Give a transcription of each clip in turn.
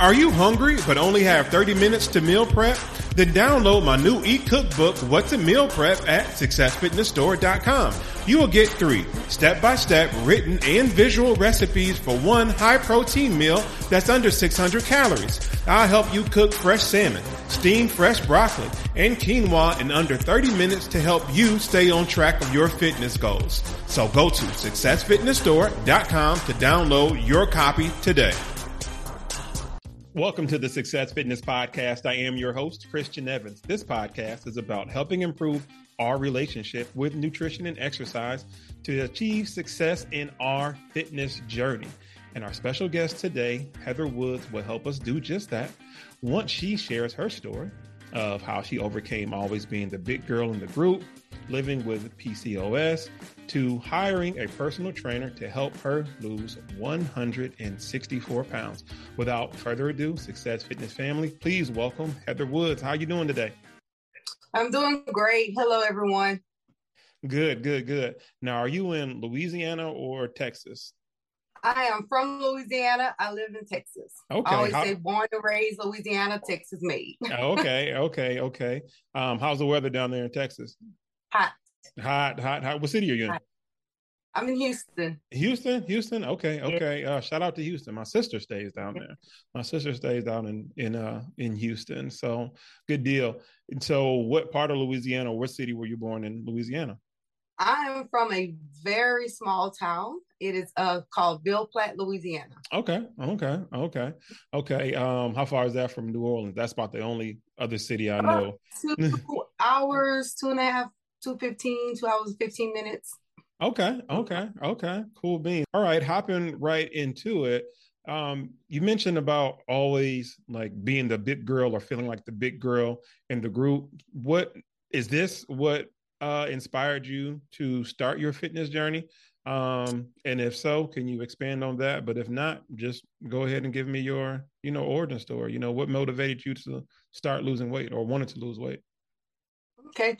Are you hungry but only have 30 minutes to meal prep? Then download my new Eat Cookbook, What to Meal Prep at SuccessFitnessStore.com. You will get three step-by-step written and visual recipes for one high protein meal that's under 600 calories. I'll help you cook fresh salmon, steam fresh broccoli, and quinoa in under 30 minutes to help you stay on track of your fitness goals. So go to SuccessFitnessStore.com to download your copy today. Welcome to the Success Fitness Podcast. I am your host, Christian Evans. This podcast is about helping improve our relationship with nutrition and exercise to achieve success in our fitness journey. And our special guest today, Heather Woods, will help us do just that once she shares her story of how she overcame always being the big girl in the group, living with PCOS, to hiring a personal trainer to help her lose 164 pounds. Without further ado, Success Fitness family, please welcome Heather Woods. How are you doing today? I'm doing great. Hello, everyone. Good, good, good. Now, are you in Louisiana or Texas? I am from Louisiana. I live in Texas. Okay. I always How... say born and raised Louisiana, Texas made. okay, okay, okay. Um, how's the weather down there in Texas? Hot. Hot, hot, hot. What city are you in? I'm in Houston. Houston, Houston. Okay, okay. Uh, shout out to Houston. My sister stays down there. My sister stays down in in uh in Houston. So good deal. And so, what part of Louisiana? What city were you born in Louisiana? I am from a very small town. It is uh called Ville Platte, Louisiana. Okay, okay, okay, okay. Um, how far is that from New Orleans? That's about the only other city I know. two hours, two and a half, two fifteen, two hours, fifteen minutes. Okay, okay, okay. Cool beans. All right, hopping right into it. Um, you mentioned about always like being the big girl or feeling like the big girl in the group. What is this? What uh, inspired you to start your fitness journey? Um, and if so, can you expand on that? But if not, just go ahead and give me your, you know, origin story. You know, what motivated you to start losing weight or wanted to lose weight? Okay.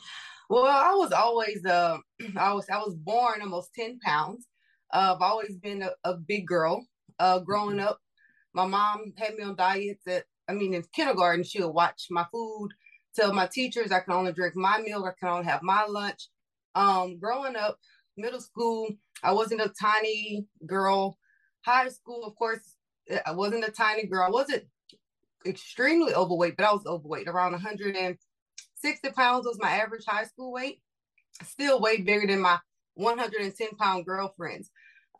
Well, I was always uh I was I was born almost 10 pounds. Uh, I've always been a, a big girl. Uh growing mm-hmm. up, my mom had me on diets that I mean in kindergarten she would watch my food, tell my teachers I can only drink my milk, I can only have my lunch. Um growing up, middle school, I wasn't a tiny girl. High school, of course, I wasn't a tiny girl. I wasn't extremely overweight, but I was overweight, around 100 and 60 pounds was my average high school weight. Still way bigger than my 110 pound girlfriends.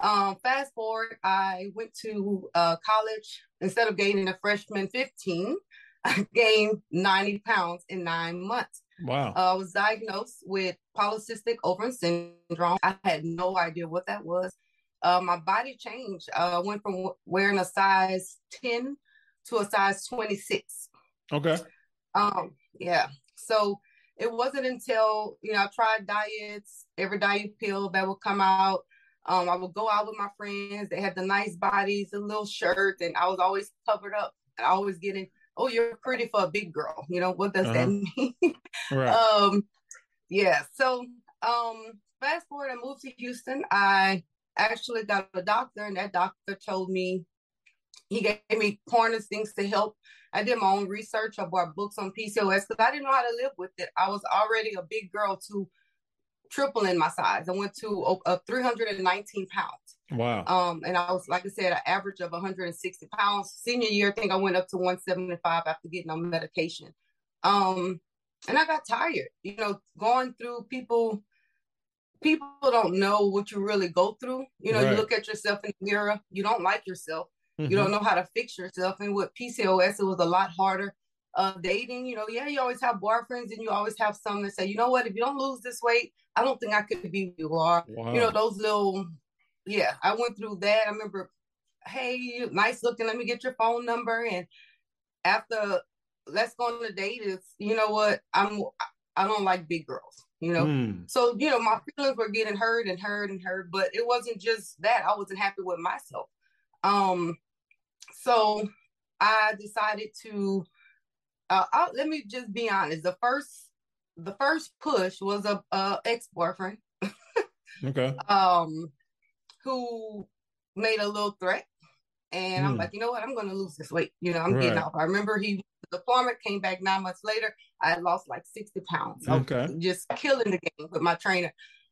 Um, fast forward, I went to uh, college. Instead of gaining a freshman 15, I gained 90 pounds in nine months. Wow. Uh, I was diagnosed with polycystic ovarian syndrome. I had no idea what that was. Uh, my body changed. Uh, I went from wearing a size 10 to a size 26. Okay. Um, yeah. So it wasn't until, you know, I tried diets, every diet pill that would come out. Um, I would go out with my friends. They had the nice bodies, the little shirts, and I was always covered up. I always getting, oh, you're pretty for a big girl. You know, what does uh-huh. that mean? right. Um, yeah. So um fast forward, I moved to Houston. I actually got a doctor, and that doctor told me he gave me pointers, things to help I did my own research. I bought books on PCOS because I didn't know how to live with it. I was already a big girl to triple in my size. I went to uh, 319 pounds. Wow. Um, and I was, like I said, an average of 160 pounds. Senior year, I think I went up to 175 after getting on medication. Um, and I got tired, you know, going through people. People don't know what you really go through. You know, right. you look at yourself in the mirror, you don't like yourself. Mm-hmm. You don't know how to fix yourself. And with PCOS, it was a lot harder. Uh, dating, you know, yeah, you always have boyfriends and you always have some that say, you know what, if you don't lose this weight, I don't think I could be you are. Wow. You know, those little, yeah, I went through that. I remember, hey, nice looking, let me get your phone number. And after let's go on a date is, you know what, I'm, I don't like big girls, you know? Mm. So, you know, my feelings were getting hurt and hurt and hurt, but it wasn't just that. I wasn't happy with myself. Um, so I decided to. Uh, I'll, let me just be honest. The first, the first push was a, a ex boyfriend. okay. Um, who made a little threat. And mm. I'm like, you know what? I'm going to lose this weight. You know, I'm right. getting off. I remember he the deployment came back nine months later. I lost like 60 pounds. Okay. just killing the game with my trainer.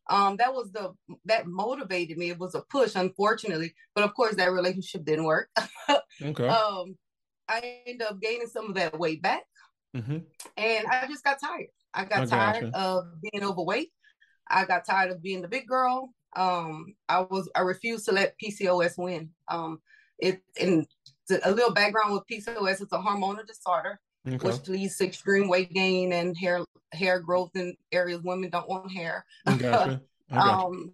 Um, that was the that motivated me. It was a push, unfortunately, but of course that relationship didn't work. okay. Um, I ended up gaining some of that weight back, mm-hmm. and I just got tired. I got I tired of being overweight. I got tired of being the big girl. Um, I was I refused to let PCOS win. Um, it and a little background with PCOS. It's a hormonal disorder, okay. which leads to extreme weight gain and hair hair growth in areas women don't want hair. Gotcha. um,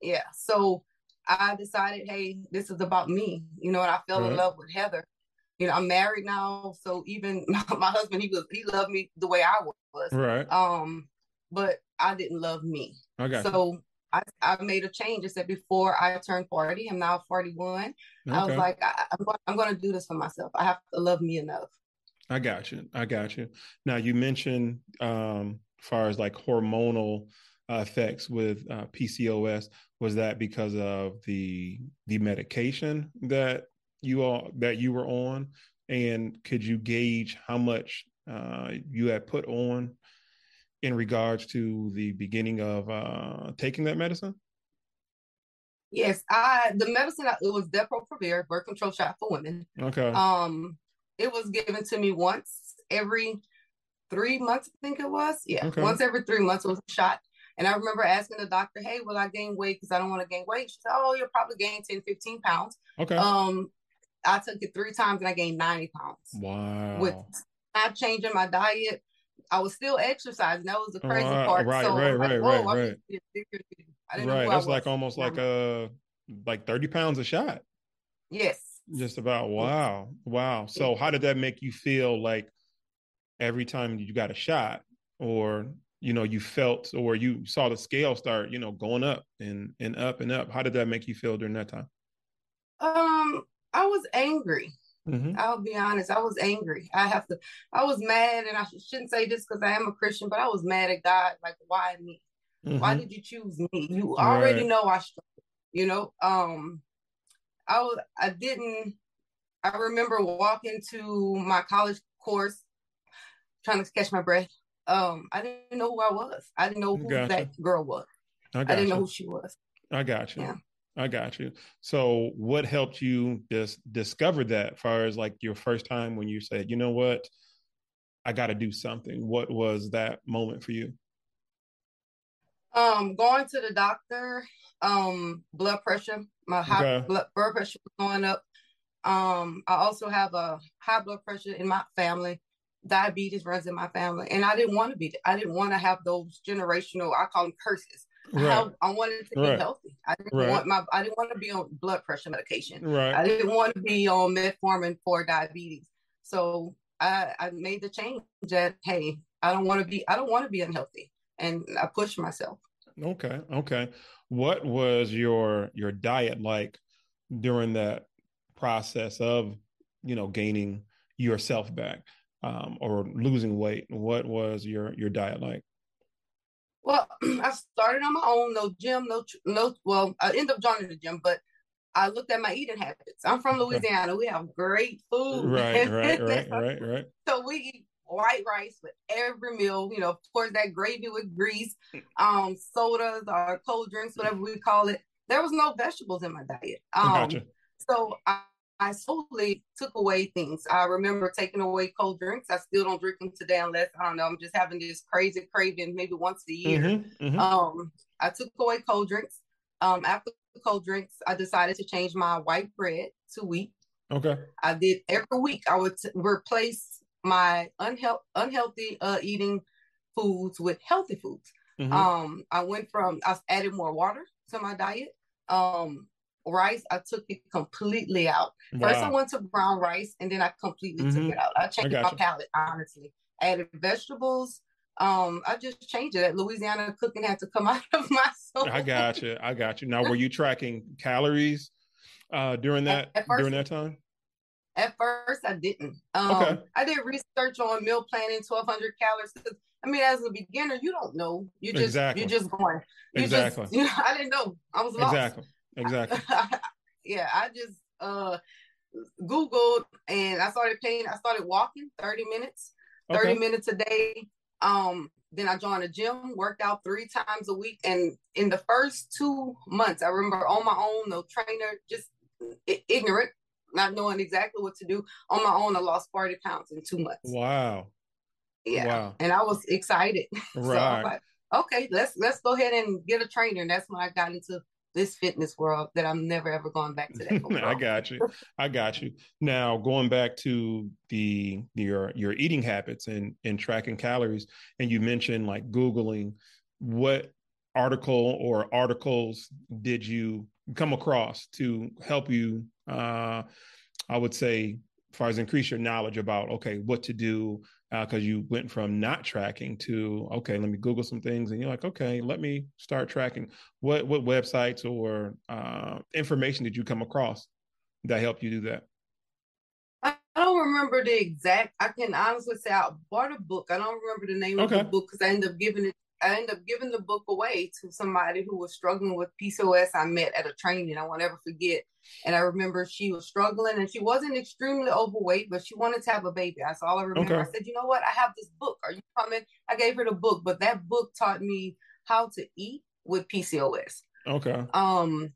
yeah. So I decided, hey, this is about me. You know, and I fell right. in love with Heather. You know, I'm married now, so even my husband, he was he loved me the way I was. Right. Um, but I didn't love me. Okay. So I, I made a change. I said before I turned 40, I'm now 41. Okay. I was like, I, am going, I'm going to do this for myself. I have to love me enough. I got you. I got you. Now you mentioned, um, as far as like hormonal uh, effects with uh, PCOS, was that because of the the medication that you all that you were on, and could you gauge how much uh, you had put on in regards to the beginning of uh, taking that medicine? Yes, I the medicine it was Depo-Provera, birth control shot for women. Okay. Um, it was given to me once every three months, I think it was. Yeah, okay. once every three months was a shot. And I remember asking the doctor, "Hey, will I gain weight? Because I don't want to gain weight." She said, "Oh, you'll probably gain 10, 15 pounds." Okay. Um, I took it three times and I gained 90 pounds. Wow. With not changing my diet, I was still exercising. That was the crazy uh, part. Right, so right, right, right, right. Right. That's like almost like a like 30 pounds a shot. Yes. Just about wow. Wow. So how did that make you feel like every time you got a shot or you know you felt or you saw the scale start, you know, going up and and up and up? How did that make you feel during that time? Um I was angry. Mm-hmm. I'll be honest. I was angry. I have to. I was mad, and I shouldn't say this because I am a Christian, but I was mad at God. Like, why me? Mm-hmm. Why did you choose me? You already right. know I struggle. You know. Um, I was. I didn't. I remember walking to my college course, trying to catch my breath. Um, I didn't know who I was. I didn't know who gotcha. that girl was. I, I didn't you. know who she was. I got you. Yeah. I got you. So, what helped you dis- discover that? As far as like your first time when you said, "You know what, I got to do something." What was that moment for you? Um, going to the doctor. Um, blood pressure. My high okay. blood, blood pressure was going up. Um, I also have a high blood pressure in my family. Diabetes runs in my family, and I didn't want to be. I didn't want to have those generational. I call them curses Right. I, I wanted to right. be healthy. I didn't right. want my I didn't want to be on blood pressure medication. Right. I didn't want to be on metformin for diabetes. So I, I made the change that hey, I don't want to be I don't want to be unhealthy. And I pushed myself. Okay. Okay. What was your your diet like during that process of, you know, gaining yourself back um, or losing weight? What was your your diet like? Well, I started on my own, no gym, no no. Well, I ended up joining the gym, but I looked at my eating habits. I'm from Louisiana. We have great food. Right, right, right, right, right. So we eat white rice with every meal. You know, of course, that gravy with grease, um, sodas or cold drinks, whatever we call it. There was no vegetables in my diet. Um, gotcha. So I, I slowly took away things. I remember taking away cold drinks. I still don't drink them today unless I don't know. I'm just having this crazy craving maybe once a year. Mm-hmm, mm-hmm. Um, I took away cold drinks. Um, after the cold drinks, I decided to change my white bread to wheat. Okay. I did every week. I would t- replace my unhealthy unhealthy uh, eating foods with healthy foods. Mm-hmm. Um, I went from I added more water to my diet. Um, rice, I took it completely out. Wow. First, I went to brown rice, and then I completely mm-hmm. took it out. I changed I my palate, honestly. Added vegetables. Um, I just changed it. Louisiana cooking had to come out of my soul. I got you. I got you. Now, were you tracking calories uh, during that at, at first, during that time? At first, I didn't. Um, okay. I did research on meal planning, twelve hundred calories. I mean, as a beginner, you don't know. You just exactly. you're just going. You exactly. Just, you know, I didn't know. I was lost. Exactly. Exactly. yeah, I just uh Googled and I started paying. I started walking 30 minutes, 30 okay. minutes a day. Um, then I joined a gym, worked out three times a week. And in the first two months, I remember on my own, no trainer, just ignorant, not knowing exactly what to do. On my own, I lost 40 pounds in two months. Wow. Yeah. Wow. And I was excited. Right. so like, okay, let's let's go ahead and get a trainer. And that's when I got into this fitness world that I'm never ever going back to that. I got you. I got you. Now going back to the your your eating habits and and tracking calories, and you mentioned like Googling what article or articles did you come across to help you uh I would say as far as increase your knowledge about okay what to do because uh, you went from not tracking to okay let me google some things and you're like okay let me start tracking. What what websites or uh, information did you come across that helped you do that? I don't remember the exact i can honestly say i bought a book. I don't remember the name okay. of the book because i ended up giving it I ended up giving the book away to somebody who was struggling with PCOS I met at a training. I won't ever forget. And I remember she was struggling and she wasn't extremely overweight, but she wanted to have a baby. That's all I remember. Okay. I said, you know what? I have this book. Are you coming? I gave her the book, but that book taught me how to eat with PCOS. Okay. Um,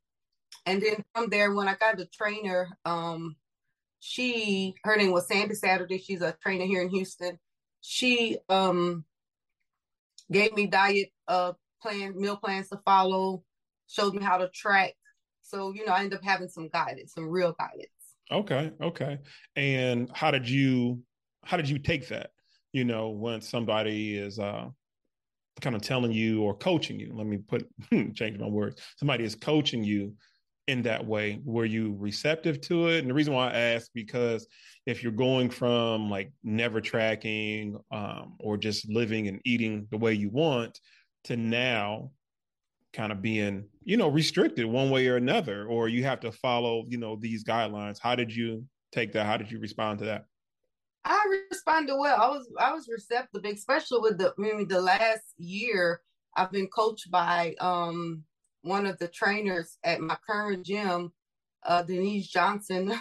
and then from there, when I got the trainer, um, she her name was Sandy Saturday. She's a trainer here in Houston. She um gave me diet uh plan meal plans to follow, showed me how to track. So, you know, I ended up having some guidance, some real guidance. Okay, okay. And how did you how did you take that? You know, when somebody is uh kind of telling you or coaching you, let me put change my words. Somebody is coaching you in that way? Were you receptive to it? And the reason why i ask because if you're going from like never tracking um, or just living and eating the way you want to now kind of being you know restricted one way or another or you have to follow you know these guidelines how did you take that? How did you respond to that? I responded well. I was i was receptive especially with the maybe the last year i've been coached by um one of the trainers at my current gym, uh, Denise Johnson,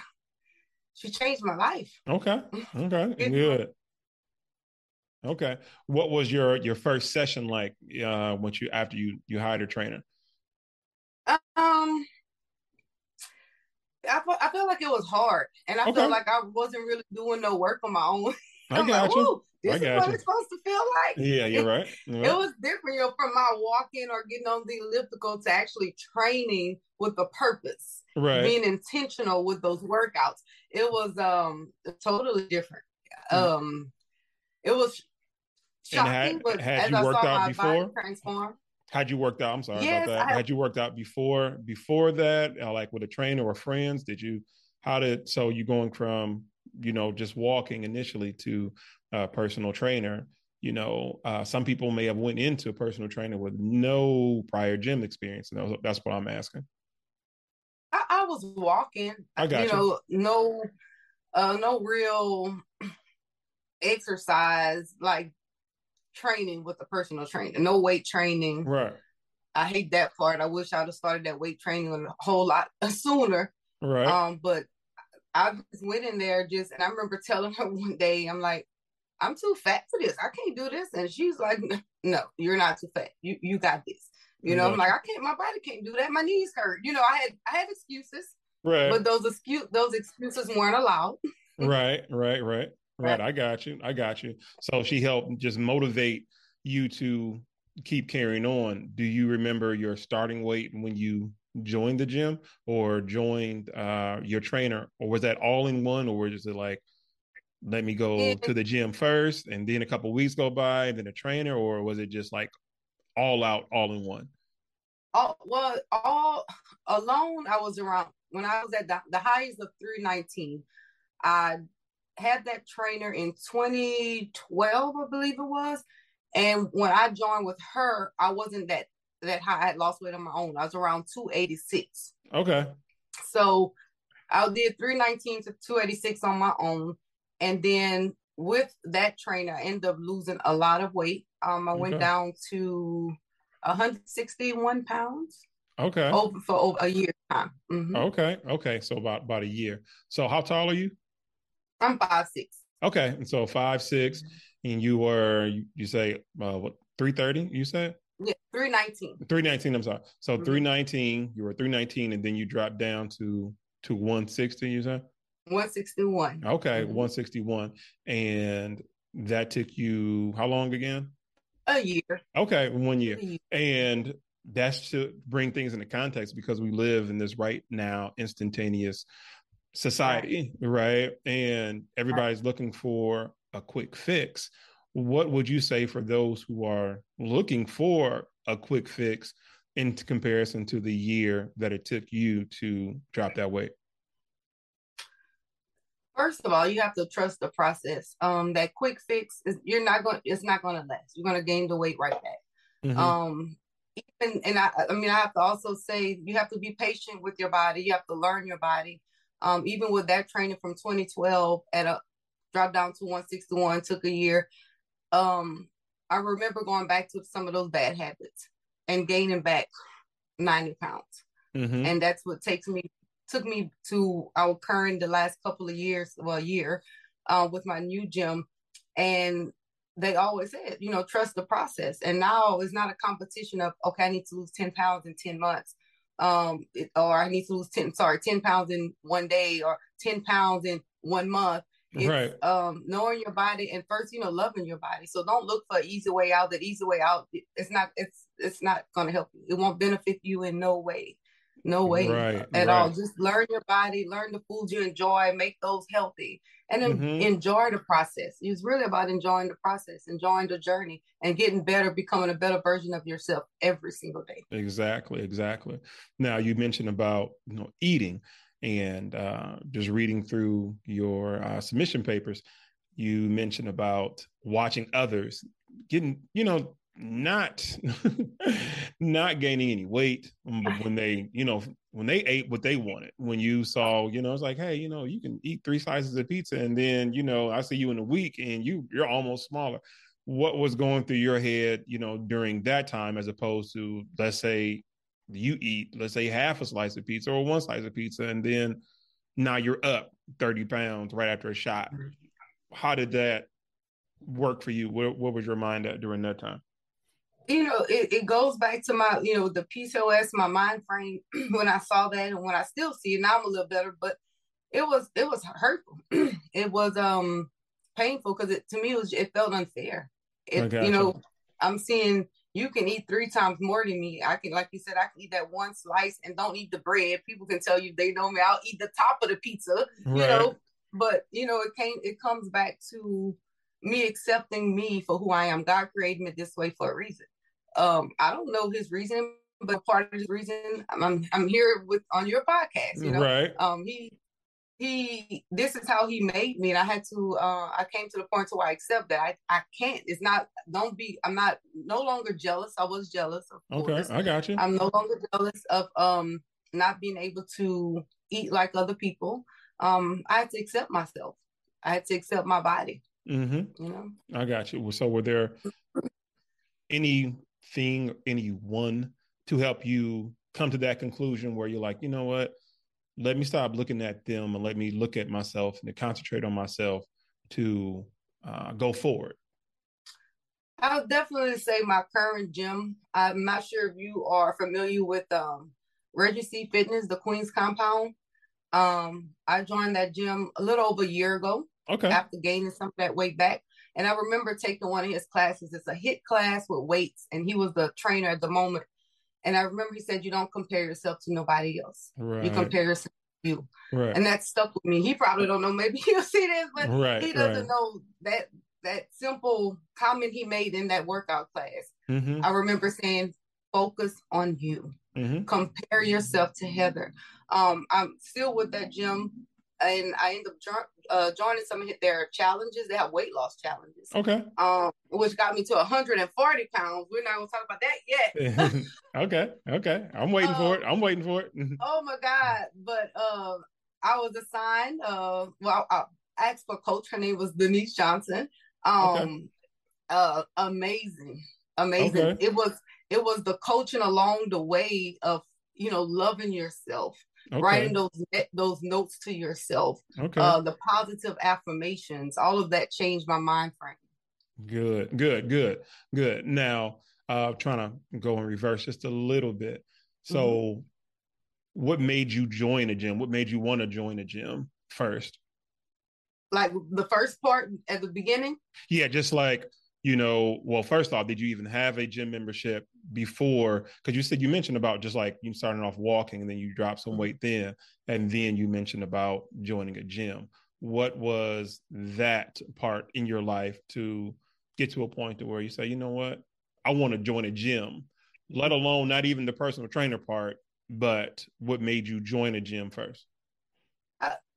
she changed my life. Okay. Okay. Good. Okay. What was your your first session like uh once you after you you hired a trainer? Um I, I felt like it was hard and I okay. felt like I wasn't really doing no work on my own. I got like, you. This is what you. it's supposed to feel like. Yeah, you're right. You're right. It was different, you know, from my walking or getting on the elliptical to actually training with a purpose. Right. Being intentional with those workouts. It was um totally different. Mm. Um it was shocking, had, but had as you I worked saw out my before? body transform. Had you worked out? I'm sorry yes, about that. Have, had you worked out before before that, uh, like with a trainer or friends? Did you? How did so you going from you know just walking initially to a personal trainer you know uh, some people may have went into a personal trainer with no prior gym experience and that's what i'm asking. I, I was walking i got you, you. know no uh no real exercise like training with a personal trainer no weight training. Right. I hate that part. I wish i'd have started that weight training a whole lot sooner. Right. Um but I just went in there just, and I remember telling her one day, I'm like, I'm too fat for this. I can't do this. And she's like, no, you're not too fat. You you got this. You know, I'm like, I can't, my body can't do that. My knees hurt. You know, I had I had excuses. Right. But those excuse those excuses weren't allowed. right, right, right. Right. I got you. I got you. So she helped just motivate you to keep carrying on. Do you remember your starting weight when you joined the gym or joined uh, your trainer, or was that all in one, or was it like, let me go to the gym first, and then a couple weeks go by, and then a trainer, or was it just like all out, all in one? All well, all alone. I was around when I was at the, the highest of three nineteen. I had that trainer in 2012, I believe it was. And when I joined with her, I wasn't that that high. I had lost weight on my own. I was around 286. Okay. So I did 319 to 286 on my own. And then with that trainer, I ended up losing a lot of weight. Um, I okay. went down to 161 pounds. Okay. Over for over a year time. Mm-hmm. Okay. Okay. So about about a year. So how tall are you? I'm five six. Okay, and so five six, and you were you, you say uh, what three thirty? You said yeah, three nineteen. Three nineteen. I'm sorry. So mm-hmm. three nineteen. You were three nineteen, and then you dropped down to to one sixty. You said one sixty one. Okay, mm-hmm. one sixty one, and that took you how long again? A year. Okay, one year, year. and that's to bring things into context because we live in this right now instantaneous society, right? right? And everybody's right. looking for a quick fix. What would you say for those who are looking for a quick fix in comparison to the year that it took you to drop that weight? First of all, you have to trust the process. Um, that quick fix is you're not going. It's not going to last. You're going to gain the weight right back. Mm-hmm. Um, even and I, I mean, I have to also say you have to be patient with your body. You have to learn your body. Um, even with that training from 2012 at a drop down to 161, took a year. Um, I remember going back to some of those bad habits and gaining back 90 pounds. Mm-hmm. And that's what takes me took me to our current the last couple of years, well, year, uh, with my new gym. And they always said, you know, trust the process. And now it's not a competition of okay, I need to lose 10 pounds in 10 months um, or I need to lose 10, sorry, 10 pounds in one day or 10 pounds in one month. It's, right. um, knowing your body and first, you know, loving your body. So don't look for easy way out. That easy way out, it's not, it's, it's not going to help you. It won't benefit you in no way no way right, at right. all. Just learn your body, learn the foods you enjoy, make those healthy, and then mm-hmm. enjoy the process. It's really about enjoying the process, enjoying the journey, and getting better, becoming a better version of yourself every single day. Exactly, exactly. Now you mentioned about you know eating and uh, just reading through your uh, submission papers. You mentioned about watching others getting, you know, not not gaining any weight when they you know when they ate what they wanted when you saw you know it's like hey you know you can eat three slices of pizza and then you know i see you in a week and you you're almost smaller what was going through your head you know during that time as opposed to let's say you eat let's say half a slice of pizza or one slice of pizza and then now you're up 30 pounds right after a shot. How did that work for you? What, what was your mind at during that time? You know, it, it goes back to my, you know, the PCOS, my mind frame. When I saw that and when I still see it now I'm a little better, but it was it was hurtful. it was um painful because it to me it was it felt unfair. It you know, I'm seeing you can eat three times more than me. I can, like you said, I can eat that one slice and don't eat the bread. People can tell you they know me. I'll eat the top of the pizza, right. you know. But you know, it came. It comes back to me accepting me for who I am. God created me this way for a reason. Um, I don't know his reason, but part of his reason I'm I'm here with on your podcast. You know, right? Um, he he this is how he made me and i had to uh i came to the point to where i accept that. I i can't it's not don't be i'm not no longer jealous. I was jealous okay course. i got you. I'm no longer jealous of um not being able to eat like other people. Um i had to accept myself. I had to accept my body. Mm-hmm. you know? I got you. So were there any thing, anyone to help you come to that conclusion where you're like, you know what? Let me stop looking at them and let me look at myself and to concentrate on myself to uh, go forward. I'll definitely say my current gym. I'm not sure if you are familiar with um, Regency Fitness, the Queens compound. Um, I joined that gym a little over a year ago. Okay. After gaining some of that weight back. And I remember taking one of his classes. It's a HIIT class with weights, and he was the trainer at the moment. And I remember he said, "You don't compare yourself to nobody else. Right. You compare yourself to you." Right. And that stuck with me. He probably don't know. Maybe he'll see this, but right, he doesn't know that that simple comment he made in that workout class. Mm-hmm. I remember saying, "Focus on you. Mm-hmm. Compare yourself to Heather." Um, I'm still with that gym and I end up uh, joining some of their challenges. They have weight loss challenges. Okay. Um, which got me to 140 pounds. We're not gonna talk about that yet. okay. Okay. I'm waiting um, for it. I'm waiting for it. oh my God. But um, I was assigned. Uh, well, I, I asked for a coach. Her name was Denise Johnson. Um, okay. uh, amazing, amazing. Okay. It was it was the coaching along the way of you know, loving yourself, Okay. writing those those notes to yourself, Okay. uh, the positive affirmations, all of that changed my mind frame. Good, good, good, good. Now, uh, trying to go in reverse just a little bit. So, Mm-hmm. what made you join a gym? What made you want to join a gym first? Like the first part at the beginning, Yeah, just like, you know, well, first off, did you even have a gym membership before? Because you said you mentioned about just like you starting off walking and then you dropped some weight then, and then you mentioned about joining a gym. What was that part in your life to get to a point to where you say, you know what, I want to join a gym, let alone not even the personal trainer part, but what made you join a gym first?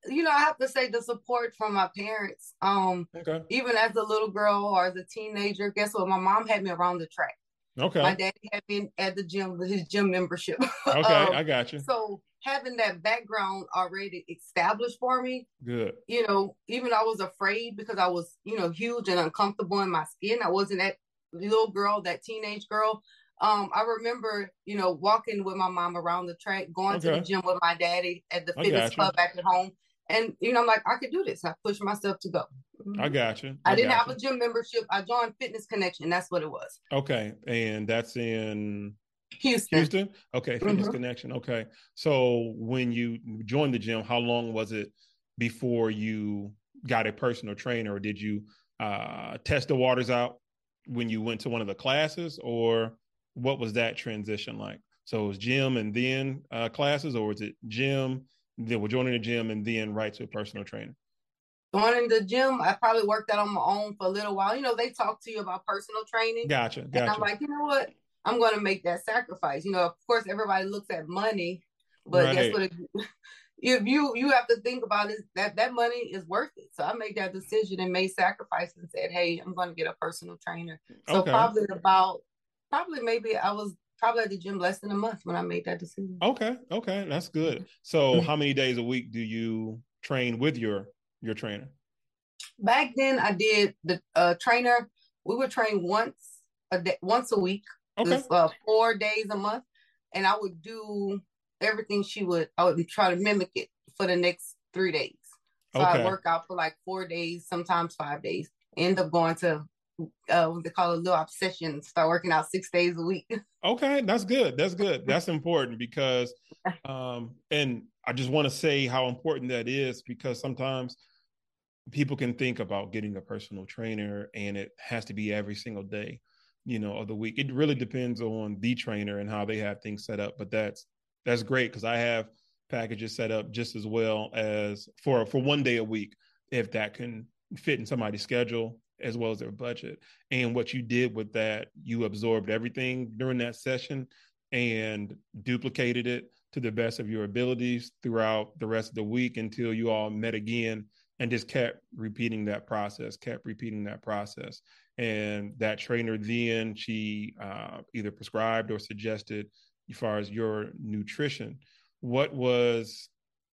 You know, I have to say the support from my parents. Um, Okay. even as a little girl or as a teenager, guess what? My mom had me around the track. Okay. My daddy had been at the gym with his gym membership. Okay. Um, I got you. so having that background already established for me, Good. you know, even I was afraid because I was, you know, huge and uncomfortable in my skin. I wasn't that little girl, that teenage girl. Um, I remember, you know, walking with my mom around the track, going to the gym with my daddy at the I fitness club back at home. And you know, I'm like, I could do this. I pushed myself to go. I got you. I didn't have you. a gym membership. I joined Fitness Connection. That's what it was. Okay, and that's in Houston. Houston. Okay, Fitness Mhm. Connection. Okay, so when you joined the gym, how long was it before you got a personal trainer, or did you uh, test the waters out when you went to one of the classes, or what was that transition like? So it was gym and then uh, classes, or was it gym? Then we're joining the gym and then right to a personal trainer. Joining the gym, I probably worked out on my own for a little while. You know, they talk to you about personal training. Gotcha, And. I'm like, you know what? I'm going to make that sacrifice. You know, of course, everybody looks at money, but Right. guess what? If, if you you have to think about it, that that money is worth it. So I made that decision and made sacrifice and said, hey, I'm going to get a personal trainer. So Okay. probably about probably maybe I was probably at the gym less than a month when I made that decision. Okay, okay, that's good. So, how many days a week do you train with your your trainer? Back then, I did the uh, trainer. We would train once a day, once a week. Okay, This, uh, four days a month, and I would do everything she would. I would try to mimic it for the next three days. So Okay. I work out for like four days, sometimes five days. End up going to uh, what they call a little obsession. Start working out six days a week. okay, that's good. That's good. That's important because, um, and I just want to say how important that is because sometimes people can think about getting a personal trainer and it has to be every single day, you know, of the week. It really depends on the trainer and how they have things set up. But that's that's great because I have packages set up just as well as for for one day a week if that can fit in somebody's schedule as well as their budget. And what you did with that, you absorbed everything during that session and duplicated it to the best of your abilities throughout the rest of the week until you all met again and just kept repeating that process, kept repeating that process. And that trainer then she uh, either prescribed or suggested as far as your nutrition. What was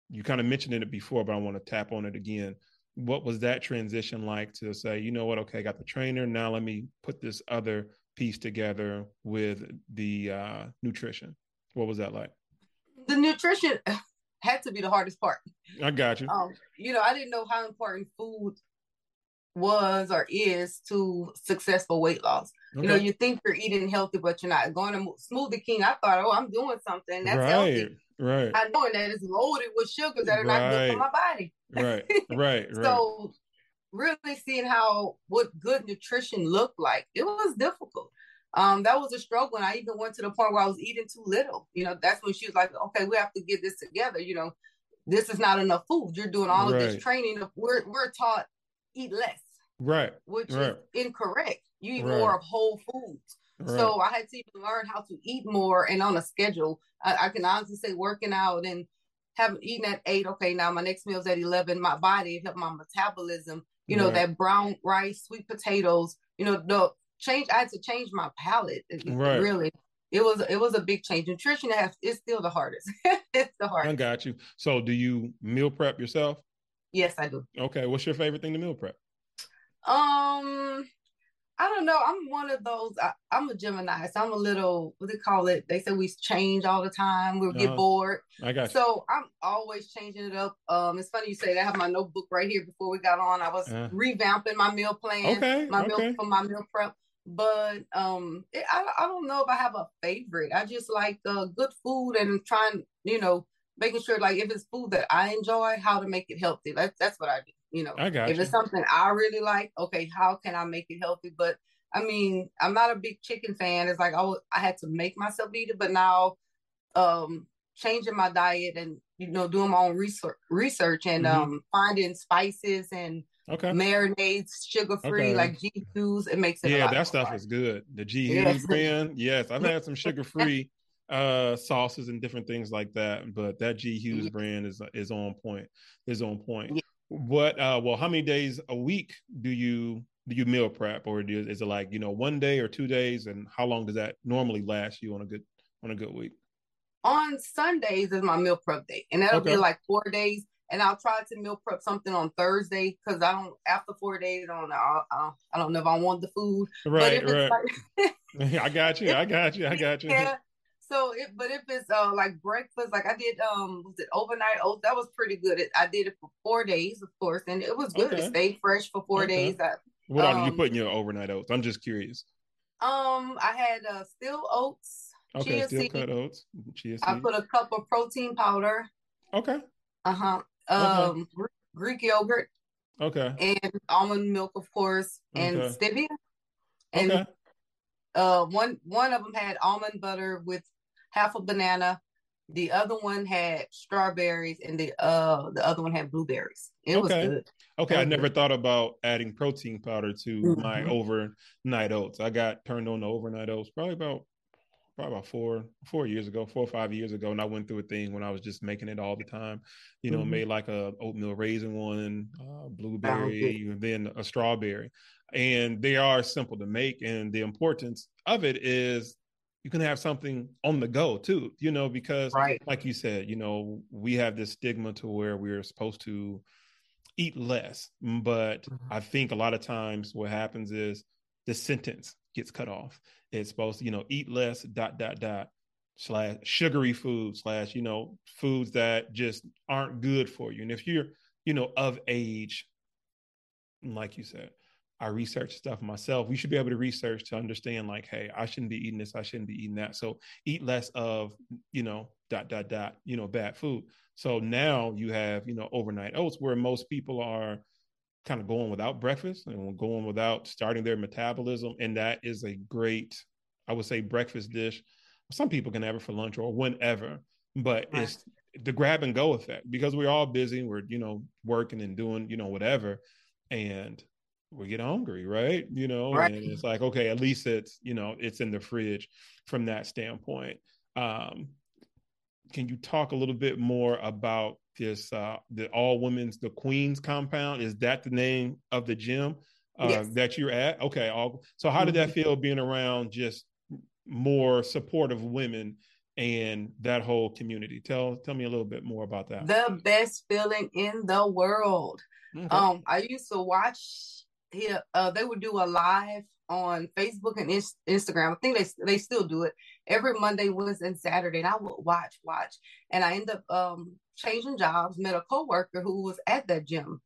you kind of mentioned it before, but I want to tap on it again. What was that transition like to say, you know what, okay, I got the trainer. Now let me put this other piece together with the uh, nutrition. What was that like? The nutrition had to be the hardest part. I got you. Um, you know, I didn't know how important food was or is to successful weight loss. You know, you think you're eating healthy, but you're not. Going to Smoothie King, I thought, oh, I'm doing something that's right, healthy. right, I know that it's loaded with sugars that are not good for my body. Right, right, right. So really seeing how what good nutrition looked like, it was difficult. Um, that was a struggle. And I even went to the point where I was eating too little. You know, that's when she was like, okay, we have to get this together. You know, this is not enough food. You're doing all of this training. We're we're taught eat less, right, which Right. is incorrect. You eat Right. more of whole foods. right. So I had to even learn how to eat more and on a schedule. I, I can honestly say working out and having eaten at eight. Okay, now my next meal's at eleven. My body help my metabolism. You know Right. that brown rice, sweet potatoes. You know the change. I had to change my palate. Right. Really, it was it was a big change. Nutrition has is still the hardest. it's the hardest. I got you. So, do you meal prep yourself? Yes, I do. Okay. What's your favorite thing to meal prep? Um, I don't know. I'm one of those. I, am a Gemini, so I'm a little. What they call it? They say we change all the time. We'll get uh-huh. bored. I got you. So I'm always changing it up. Um, it's funny you say that. I have my notebook right here. Before we got on, I was uh, revamping my meal plan. Okay. My okay. meal for my meal prep. But um, it, I I don't know if I have a favorite. I just like uh, good food and trying, you know, making sure like if it's food that I enjoy, how to make it healthy. That's that's what I do. You know, I got if you. it's something I really like, okay, how can I make it healthy? But I mean, I'm not a big chicken fan. It's like oh, I had to make myself eat it, but now, um, changing my diet and you know doing my own research, research and mm-hmm. um finding spices and okay marinades, sugar free, okay. like G Hughes. It makes it yeah, that stuff is good. The G Hughes yes. brand, yes, I've had some sugar free uh sauces and different things like that, but that G Hughes brand is is on point. Is on point. Yeah. What uh well how many days a week do you do you meal prep or do, is it like, you know, one day or two days and how long does that normally last you on a good on a good week? On Sundays is my meal prep day and that'll okay. be like 4 days and I'll try to meal prep something on Thursday because I don't after four days I don't know I, I, don't know if I want the food. Right, right. Like, I got you. I got you. I got you. Yeah, so it, but if it's uh like breakfast, like I did, um, was it overnight oats? That was pretty good. It, I did it for four days, of course, and it was good. Okay. It stayed fresh for four okay. days. I, what um, did you put in your overnight oats? I'm just curious. Um, I had uh still oats. Okay, chia cut oats. Chia I put a cup of protein powder. Okay. Uh huh. Um, okay. Greek yogurt. Okay. And almond milk, of course, and stevia. And uh, one one of them had almond butter with half a banana. The other one had strawberries, and the uh the other one had blueberries. It was okay. good. Okay, I never good. thought about adding protein powder to mm-hmm. my overnight oats. I got turned on to overnight oats probably about probably about four four years ago, four or five years ago, and I went through a thing when I was just making it all the time. You know, mm-hmm. made like a oatmeal raisin one, uh, blueberry, and then a strawberry, and they are simple to make. And the importance of it is you can have something on the go too, you know, because right. like you said, you know, we have this stigma to where we're supposed to eat less. But mm-hmm. I think a lot of times what happens is the sentence gets cut off. It's supposed to, you know, eat less, dot, dot, dot, slash sugary food, slash, you know, foods that just aren't good for you. And if you're, you know, of age, like you said, I research stuff myself. We should be able to research to understand, like, hey, I shouldn't be eating this, I shouldn't be eating that. So eat less of, you know, dot dot dot, you know, bad food. So now you have, you know, overnight oats where most people are kind of going without breakfast and going without starting their metabolism. And that is a great, I would say, breakfast dish. Some people can have it for lunch or whenever, but right. it's the grab and go effect because we're all busy. We're, you know, working and doing, you know, whatever. And we get hungry, right? You know, right. and it's like, okay, at least it's, you know, it's in the fridge from that standpoint. Um, can you talk a little bit more about this uh the all women's the queens compound is that the name of the gym uh yes. that you're at okay all so how did that mm-hmm. feel being around just more supportive women and that whole community tell tell me a little bit more about that the best feeling in the world okay. um i used to watch he uh, they would do a live on Facebook and Instagram. I think they they still do it every Monday, Wednesday, and Saturday. And I would watch, watch, and I end up um, changing jobs. Met a coworker who was at that gym,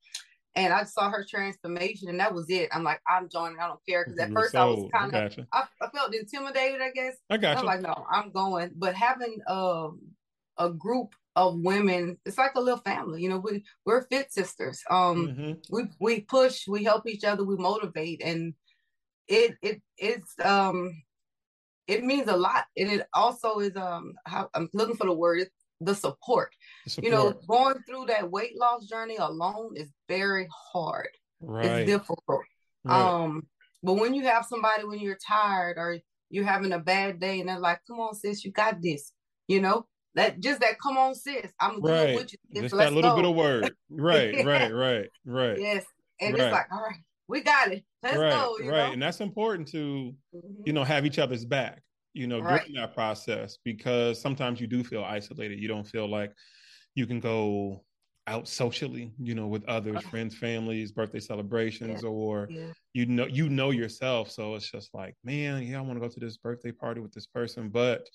and I saw her transformation, and that was it. I'm like, I'm joining. I don't care because at first I was kind of, I, I, felt intimidated. I guess I got I was like, no, I'm going. But having um, a group of women it's like a little family you know we we're fit sisters um mm-hmm. we we push we help each other we motivate and it it it's um it means a lot and it also is um how i'm looking for the word the support. the support. you know going through that weight loss journey alone is very hard right. it's difficult right. um but when you have somebody when you're tired or you're having a bad day and they're like come on sis you got this you know that just that come on sis i'm right. with you just that little go. bit of word right right right right yes and right. it's like all right we got it let's right, go right know? and that's important to mm-hmm. you know have each other's back you know right. during that process because sometimes you do feel isolated you don't feel like you can go out socially, you know, with others, uh-huh. friends, families, birthday celebrations, yeah. or yeah. you know, you know yourself. So it's just like, man, yeah, I want to go to this birthday party with this person, but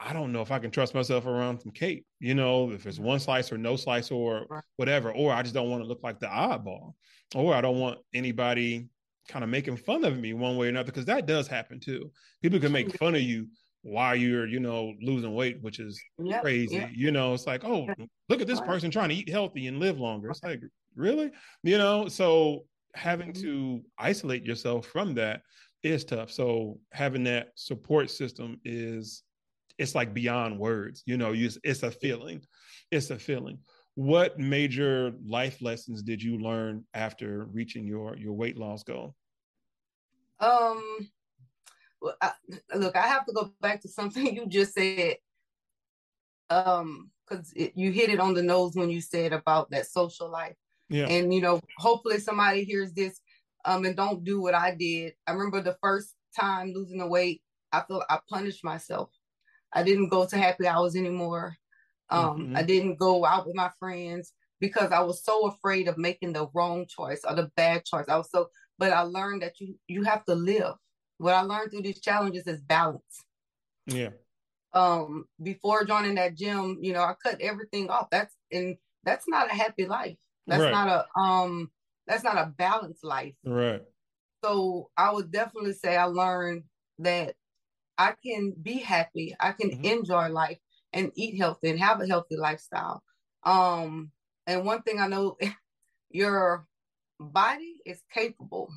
I don't know if I can trust myself around some cake, you know, if it's one slice or no slice or whatever, or I just don't want to look like the oddball, or I don't want anybody kind of making fun of me one way or another, because that does happen too. People can make fun of you while you're, you know, losing weight, which is yep, crazy. Yep. You know, it's like, oh, look at this person trying to eat healthy and live longer. It's like, really? You know, so having mm-hmm. to isolate yourself from that is tough. So having that support system is it's like beyond words you know you, it's a feeling it's a feeling. What major life lessons did you learn after reaching your your weight loss goal? Um well, I, look i have to go back to something you just said. Um because you hit it on the nose when you said about that social life. Yeah. And you know hopefully somebody hears this um and don't do what i did. I remember the first time losing the weight i feel i punished myself I didn't go to happy hours anymore. Um, mm-hmm. I didn't go out with my friends because I was so afraid of making the wrong choice or the bad choice. I was so, but I learned that you you have to live. What I learned through these challenges is balance. Yeah. Um, before joining that gym, you know, I cut everything off. That's and that's not a happy life. That's right. not a um that's not a balanced life. Right. So I would definitely say I learned that I can be happy. I can mm-hmm. enjoy life and eat healthy and have a healthy lifestyle. Um, and one thing I know, your body is capable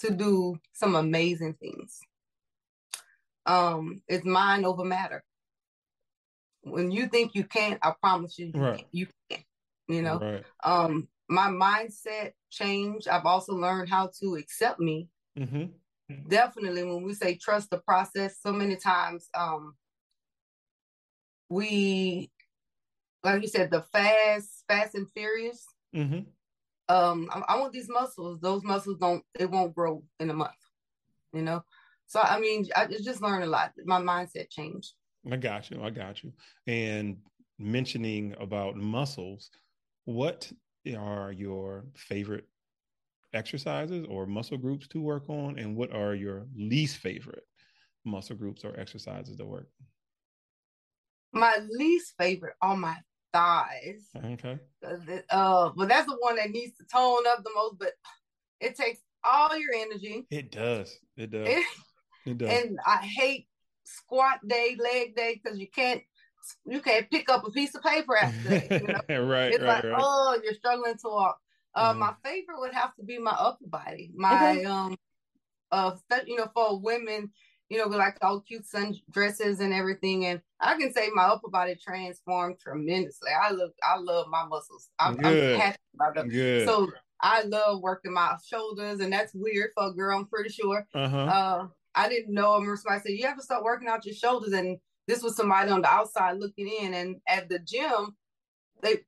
to do some amazing things. Um, it's mind over matter. When you think you can't, I promise you, right. you can. You know, right. um, my mindset changed. I've also learned how to accept me. Mm-hmm definitely when we say trust the process, so many times um we like you said, the fast, fast and furious. Mm-hmm. Um, I, I, want these muscles. Those muscles don't. It won't grow in a month. You know. So I mean, I just learned a lot. My mindset changed. I got you. I got you. And mentioning about muscles, what are your favorite exercises or muscle groups to work on, and what are your least favorite muscle groups or exercises to work? My least favorite are my thighs. Okay. Uh, but that's the one that needs to tone up the most. But it takes all your energy. It does. It does. It, it does. And I hate squat day, leg day because you can't you can't pick up a piece of paper after that. You know? right. It's right, like, right. oh, you're struggling to walk. Uh, mm My favorite would have to be my upper body. My okay. um, uh, you know, for women, you know, we like all cute sun dresses and everything, and I can say my upper body transformed tremendously. I love, I love my muscles. I'm, I'm happy about them. Good. So I love working my shoulders, and that's weird for a girl. I'm pretty sure. Uh-huh. Uh, I didn't know. I remember somebody said you have to start working out your shoulders, and this was somebody on the outside looking in, and at the gym, they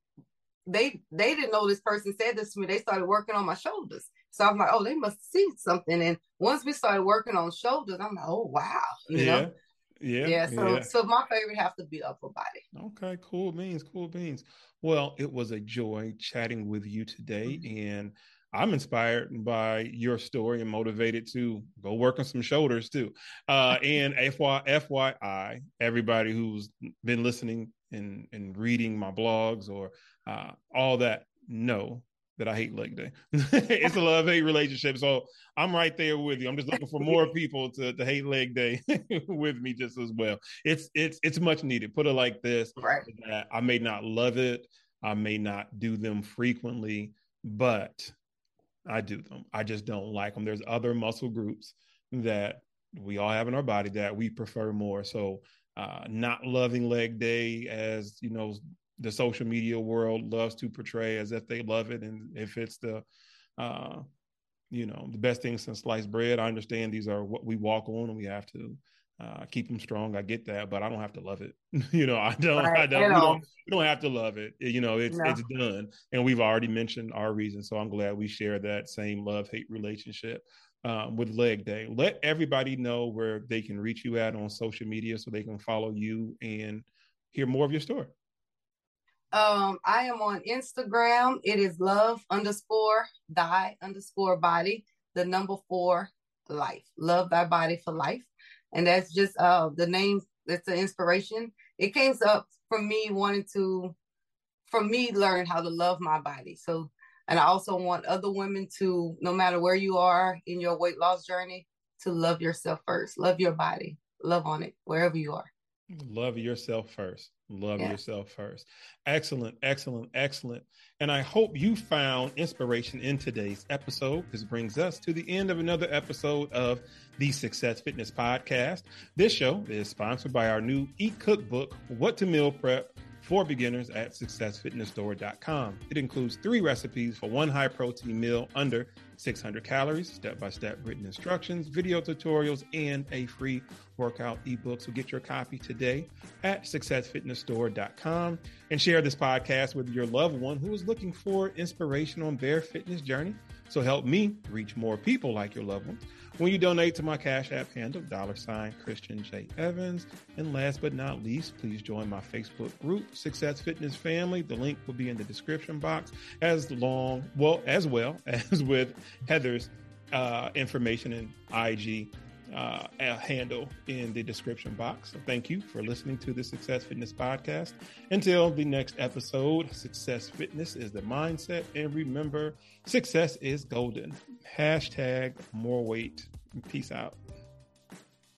they they didn't know this person said this to me. They started working on my shoulders. So I'm like, oh, they must see something. And once we started working on shoulders, I'm like, oh wow, you yeah. know. Yeah. Yeah. So yeah. so my favorite have to be upper body. Okay, cool beans, cool beans. Well, it was a joy chatting with you today. Mm-hmm. And I'm inspired by your story and motivated to go work on some shoulders too. Uh, and FY, FYI, everybody who's been listening and, and reading my blogs or uh, all that, know that I hate leg day. it's a love hate relationship. So I'm right there with you. I'm just looking for more people to, to hate leg day with me just as well. It's it's it's much needed. Put it like this. Right. I may not love it. I may not do them frequently, but I do them. I just don't like them. There's other muscle groups that we all have in our body that we prefer more. So uh, not loving leg day as you know the social media world loves to portray as if they love it and if it's the uh, you know the best thing since sliced bread. I understand these are what we walk on and we have to uh, keep them strong. I get that but i don't have to love it. You know i don't right. i don't, we don't we don't have to love it. You know it's no. it's done. And we've already mentioned our reasons so i'm glad we share that same love hate relationship um, with leg day. Let everybody know where they can reach you at on social media so they can follow you and hear more of your story Um, I am on Instagram. It is love underscore thy underscore body, the number four life. Love thy body for life. And that's just uh the name, that's the inspiration. It came up from me wanting to, from me learn how to love my body. So and I also want other women to, no matter where you are in your weight loss journey, to love yourself first. Love your body. Love on it wherever you are. Love yourself first. Love yeah. yourself first. Excellent, excellent, excellent. And I hope you found inspiration in today's episode. This brings us to the end of another episode of the Success Fitness Podcast. This show is sponsored by our new e cookbook, What to Meal Prep for beginners at successfitnessstore.com. It includes three recipes for one high protein meal under 600 calories, step by step written instructions, video tutorials, and a free workout ebook. So get your copy today at successfitnessstore.com and share this podcast with your loved one who is looking for inspiration on their fitness journey. So help me reach more people like your loved ones. When you donate to my Cash App handle, dollar sign Christian J. Evans. And last but not least, please join my Facebook group, Success Fitness Family. The link will be in the description box as long, well, as well as with Heather's uh, information and IG uh, handle in the description box. So thank you for listening to the Success Fitness Podcast. Until the next episode, Success Fitness is the mindset. And remember, success is golden. Hashtag more weight. Peace out.